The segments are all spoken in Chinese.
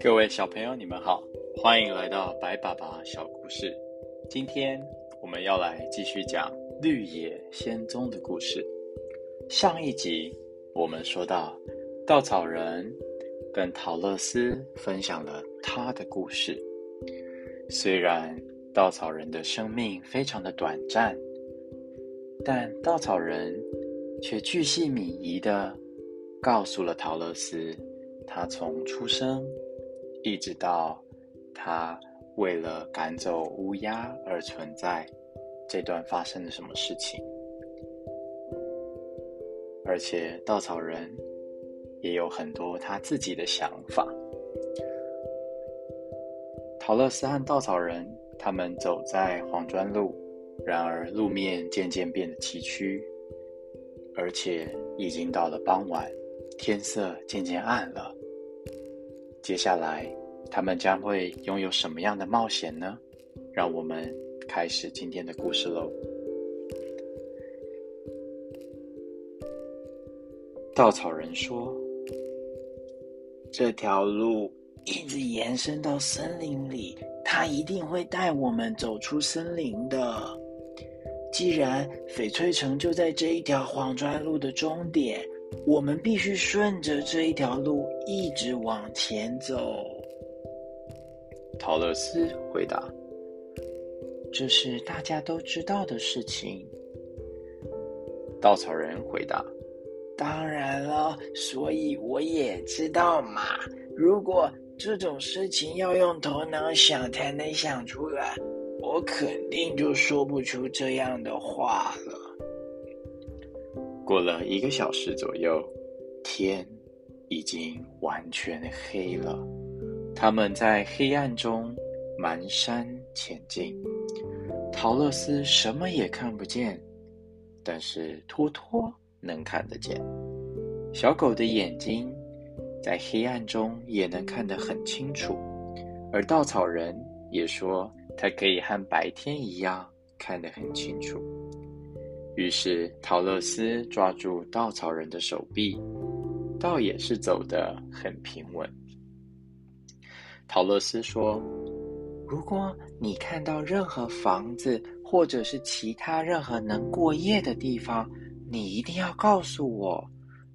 各位小朋友，你们好，欢迎来到白爸爸小故事。今天我们要来继续讲绿野仙踪的故事。上一集我们说到，稻草人跟陶乐斯分享了他的故事。虽然稻草人的生命非常的短暂，但稻草人却巨细靡遗的告诉了陶乐斯，他从出生。一直到他为了赶走乌鸦而存在，这段发生了什么事情？而且稻草人也有很多他自己的想法。陶乐斯和稻草人他们走在黄砖路，然而路面渐渐变得崎岖，而且已经到了傍晚，天色渐渐暗了。接下来，他们将会拥有什么样的冒险呢？让我们开始今天的故事喽。稻草人说：“这条路一直延伸到森林里，它一定会带我们走出森林的。既然翡翠城就在这一条黄砖路的终点。”我们必须顺着这一条路一直往前走。陶乐斯回答：“这是大家都知道的事情。”稻草人回答：“当然了，所以我也知道嘛。如果这种事情要用头脑想才能想出来，我肯定就说不出这样的话了。”过了一个小时左右，天已经完全黑了。他们在黑暗中蹒跚前进。陶乐斯什么也看不见，但是托托能看得见。小狗的眼睛在黑暗中也能看得很清楚，而稻草人也说他可以和白天一样看得很清楚。于是，陶乐斯抓住稻草人的手臂，倒也是走得很平稳。陶乐斯说：“如果你看到任何房子，或者是其他任何能过夜的地方，你一定要告诉我，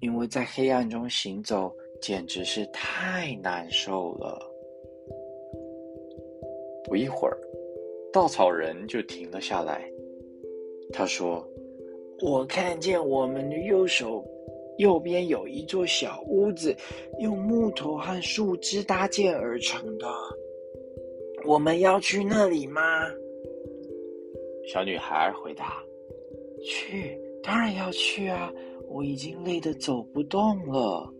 因为在黑暗中行走简直是太难受了。”不一会儿，稻草人就停了下来。他说。我看见我们的右手右边有一座小屋子，用木头和树枝搭建而成的。我们要去那里吗？小女孩回答：“去，当然要去啊！我已经累得走不动了。”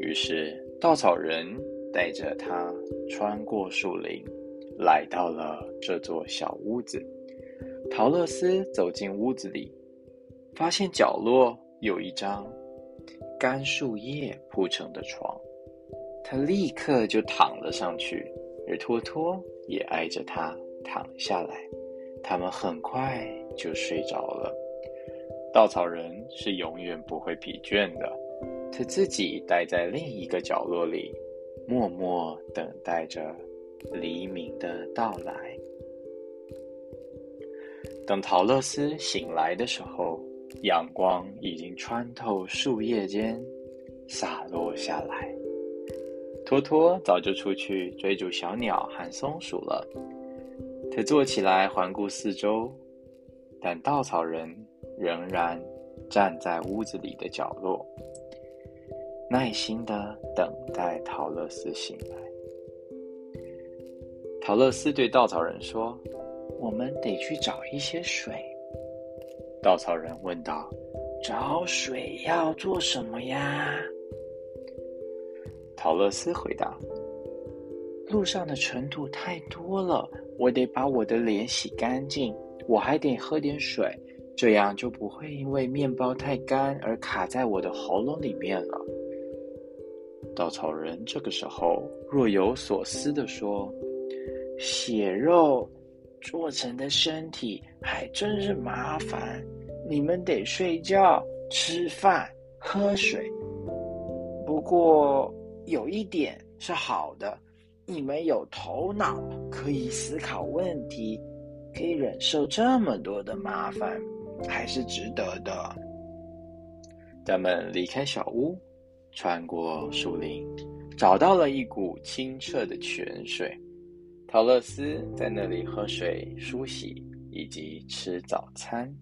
于是稻草人带着他穿过树林，来到了这座小屋子。陶乐斯走进屋子里。发现角落有一张干树叶铺成的床，他立刻就躺了上去，而托托也挨着他躺下来。他们很快就睡着了。稻草人是永远不会疲倦的，他自己待在另一个角落里，默默等待着黎明的到来。等陶乐斯醒来的时候。阳光已经穿透树叶间，洒落下来。托托早就出去追逐小鸟和松鼠了。他坐起来环顾四周，但稻草人仍然站在屋子里的角落，耐心的等待陶乐斯醒来。陶乐斯对稻草人说：“我们得去找一些水。”稻草人问道：“找水要做什么呀？”陶乐斯回答：“路上的尘土太多了，我得把我的脸洗干净。我还得喝点水，这样就不会因为面包太干而卡在我的喉咙里面了。”稻草人这个时候若有所思地说：“血肉做成的身体还真是麻烦。你们得睡觉、吃饭、喝水。不过有一点是好的，你们有头脑，可以思考问题，可以忍受这么多的麻烦，还是值得的。咱们离开小屋，穿过树林，找到了一股清澈的泉水。陶乐斯在那里喝水、梳洗以及吃早餐。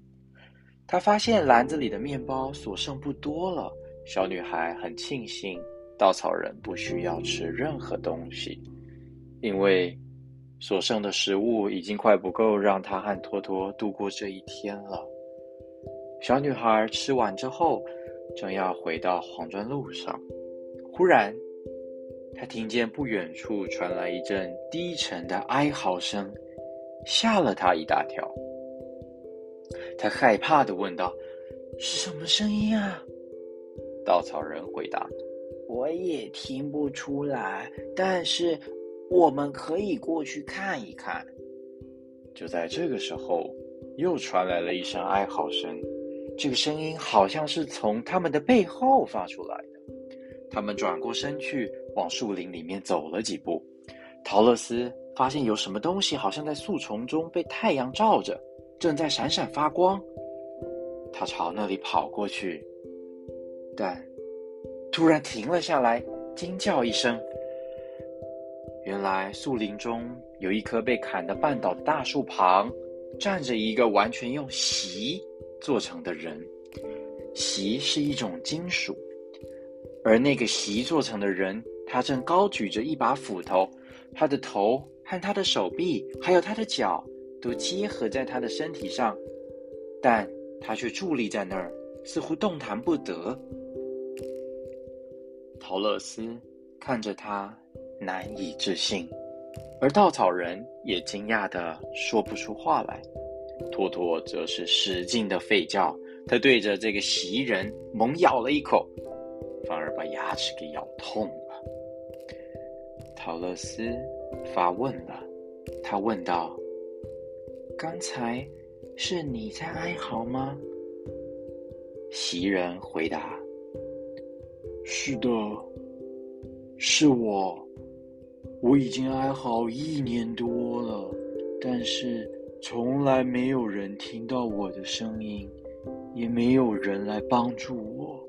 他发现篮子里的面包所剩不多了。小女孩很庆幸，稻草人不需要吃任何东西，因为所剩的食物已经快不够让她和托托度过这一天了。小女孩吃完之后。正要回到黄砖路上，忽然，他听见不远处传来一阵低沉的哀嚎声，吓了他一大跳。他害怕的问道：“是什么声音啊？”稻草人回答：“我也听不出来，但是我们可以过去看一看。”就在这个时候，又传来了一声哀嚎声。这个声音好像是从他们的背后发出来的。他们转过身去，往树林里面走了几步。陶乐斯发现有什么东西好像在树丛中被太阳照着，正在闪闪发光。他朝那里跑过去，但突然停了下来，惊叫一声。原来树林中有一棵被砍得半倒的大树旁，站着一个完全用席。做成的人，席是一种金属，而那个席做成的人，他正高举着一把斧头，他的头和他的手臂还有他的脚都结合在他的身体上，但他却伫立在那儿，似乎动弹不得。陶乐斯看着他，难以置信，而稻草人也惊讶的说不出话来。托托则是使劲的吠叫，他对着这个袭人猛咬了一口，反而把牙齿给咬痛了。陶乐斯发问了，他问道：“刚才是你在哀嚎吗？”袭人回答：“是的，是我。我已经哀嚎一年多了，但是……”从来没有人听到我的声音，也没有人来帮助我。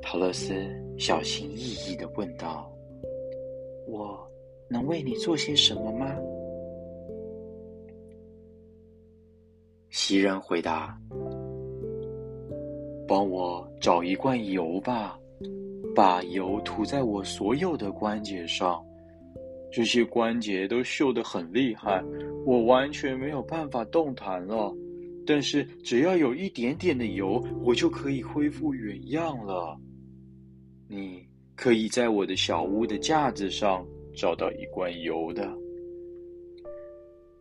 陶乐斯小心翼翼的问道：“我能为你做些什么吗？”袭人回答：“帮我找一罐油吧，把油涂在我所有的关节上。”这些关节都锈得很厉害，我完全没有办法动弹了。但是只要有一点点的油，我就可以恢复原样了。你可以在我的小屋的架子上找到一罐油的。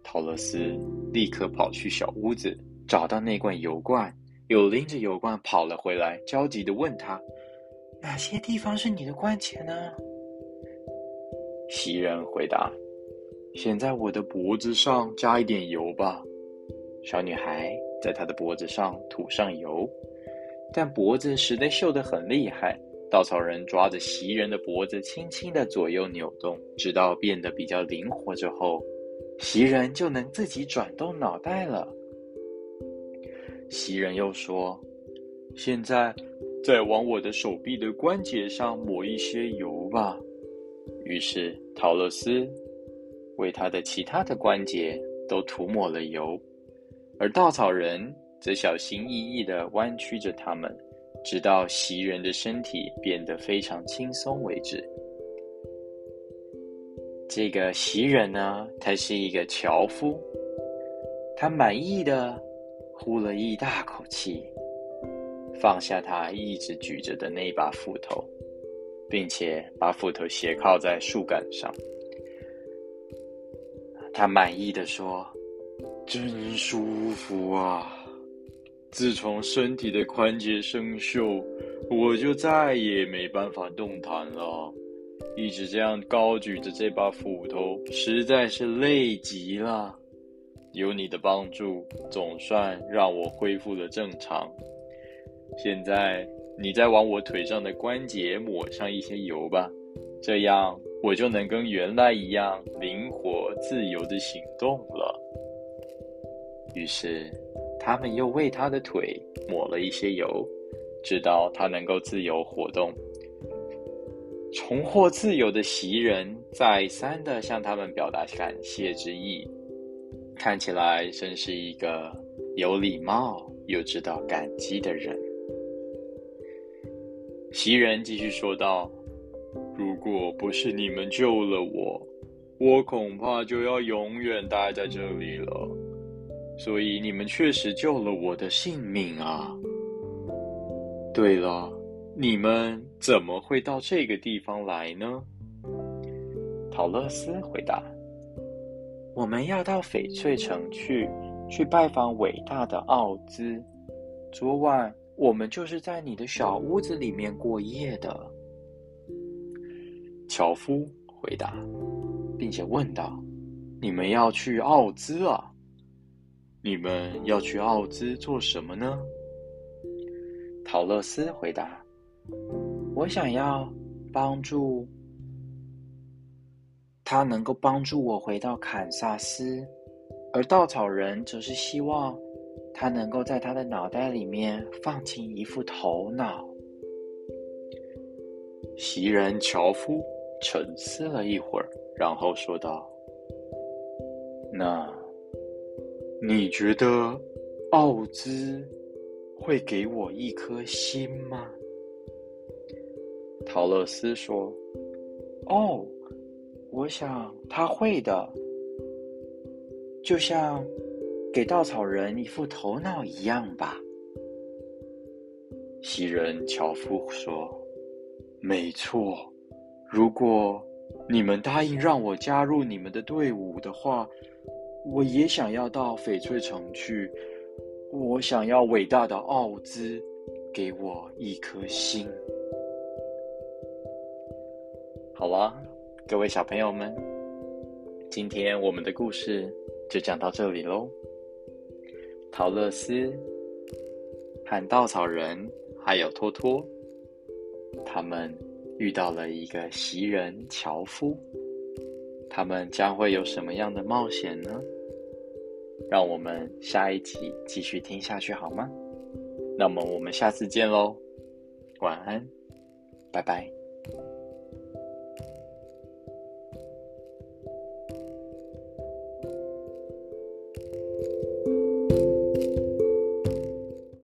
陶乐斯立刻跑去小屋子，找到那罐油罐，又拎着油罐跑了回来，焦急的问他：“哪些地方是你的关节呢？”袭人回答：“先在我的脖子上加一点油吧。”小女孩在她的脖子上涂上油，但脖子实在锈得很厉害。稻草人抓着袭人的脖子，轻轻的左右扭动，直到变得比较灵活之后，袭人就能自己转动脑袋了。袭人又说：“现在再往我的手臂的关节上抹一些油吧。”于是，陶乐斯为他的其他的关节都涂抹了油，而稻草人则小心翼翼地弯曲着它们，直到袭人的身体变得非常轻松为止。这个袭人呢，他是一个樵夫，他满意的呼了一大口气，放下他一直举着的那把斧头。并且把斧头斜靠在树干上，他满意的说：“真舒服啊！自从身体的关节生锈，我就再也没办法动弹了。一直这样高举着这把斧头，实在是累极了。有你的帮助，总算让我恢复了正常。现在，你再往我腿上的关节抹上一些油吧，这样我就能跟原来一样灵活自由的行动了。于是，他们又为他的腿抹了一些油，直到他能够自由活动。重获自由的袭人再三的向他们表达感谢之意。看起来真是一个有礼貌又知道感激的人。袭人继续说道：“如果不是你们救了我，我恐怕就要永远待在这里了。所以你们确实救了我的性命啊！对了，你们怎么会到这个地方来呢？”陶乐斯回答。我们要到翡翠城去，去拜访伟大的奥兹。昨晚我们就是在你的小屋子里面过夜的。樵夫回答，并且问道：“你们要去奥兹啊？你们要去奥兹做什么呢？”陶乐斯回答：“我想要帮助。”他能够帮助我回到堪萨斯，而稻草人则是希望他能够在他的脑袋里面放进一副头脑。袭人樵夫沉思了一会儿，然后说道：“那你觉得奥兹会给我一颗心吗？”陶乐斯说：“哦。”我想他会的，就像给稻草人一副头脑一样吧。袭人樵夫说：“没错，如果你们答应让我加入你们的队伍的话，我也想要到翡翠城去。我想要伟大的奥兹给我一颗心。”好了。各位小朋友们，今天我们的故事就讲到这里喽。陶乐斯、和稻草人还有托托，他们遇到了一个袭人樵夫，他们将会有什么样的冒险呢？让我们下一集继续听下去好吗？那么我们下次见喽，晚安，拜拜。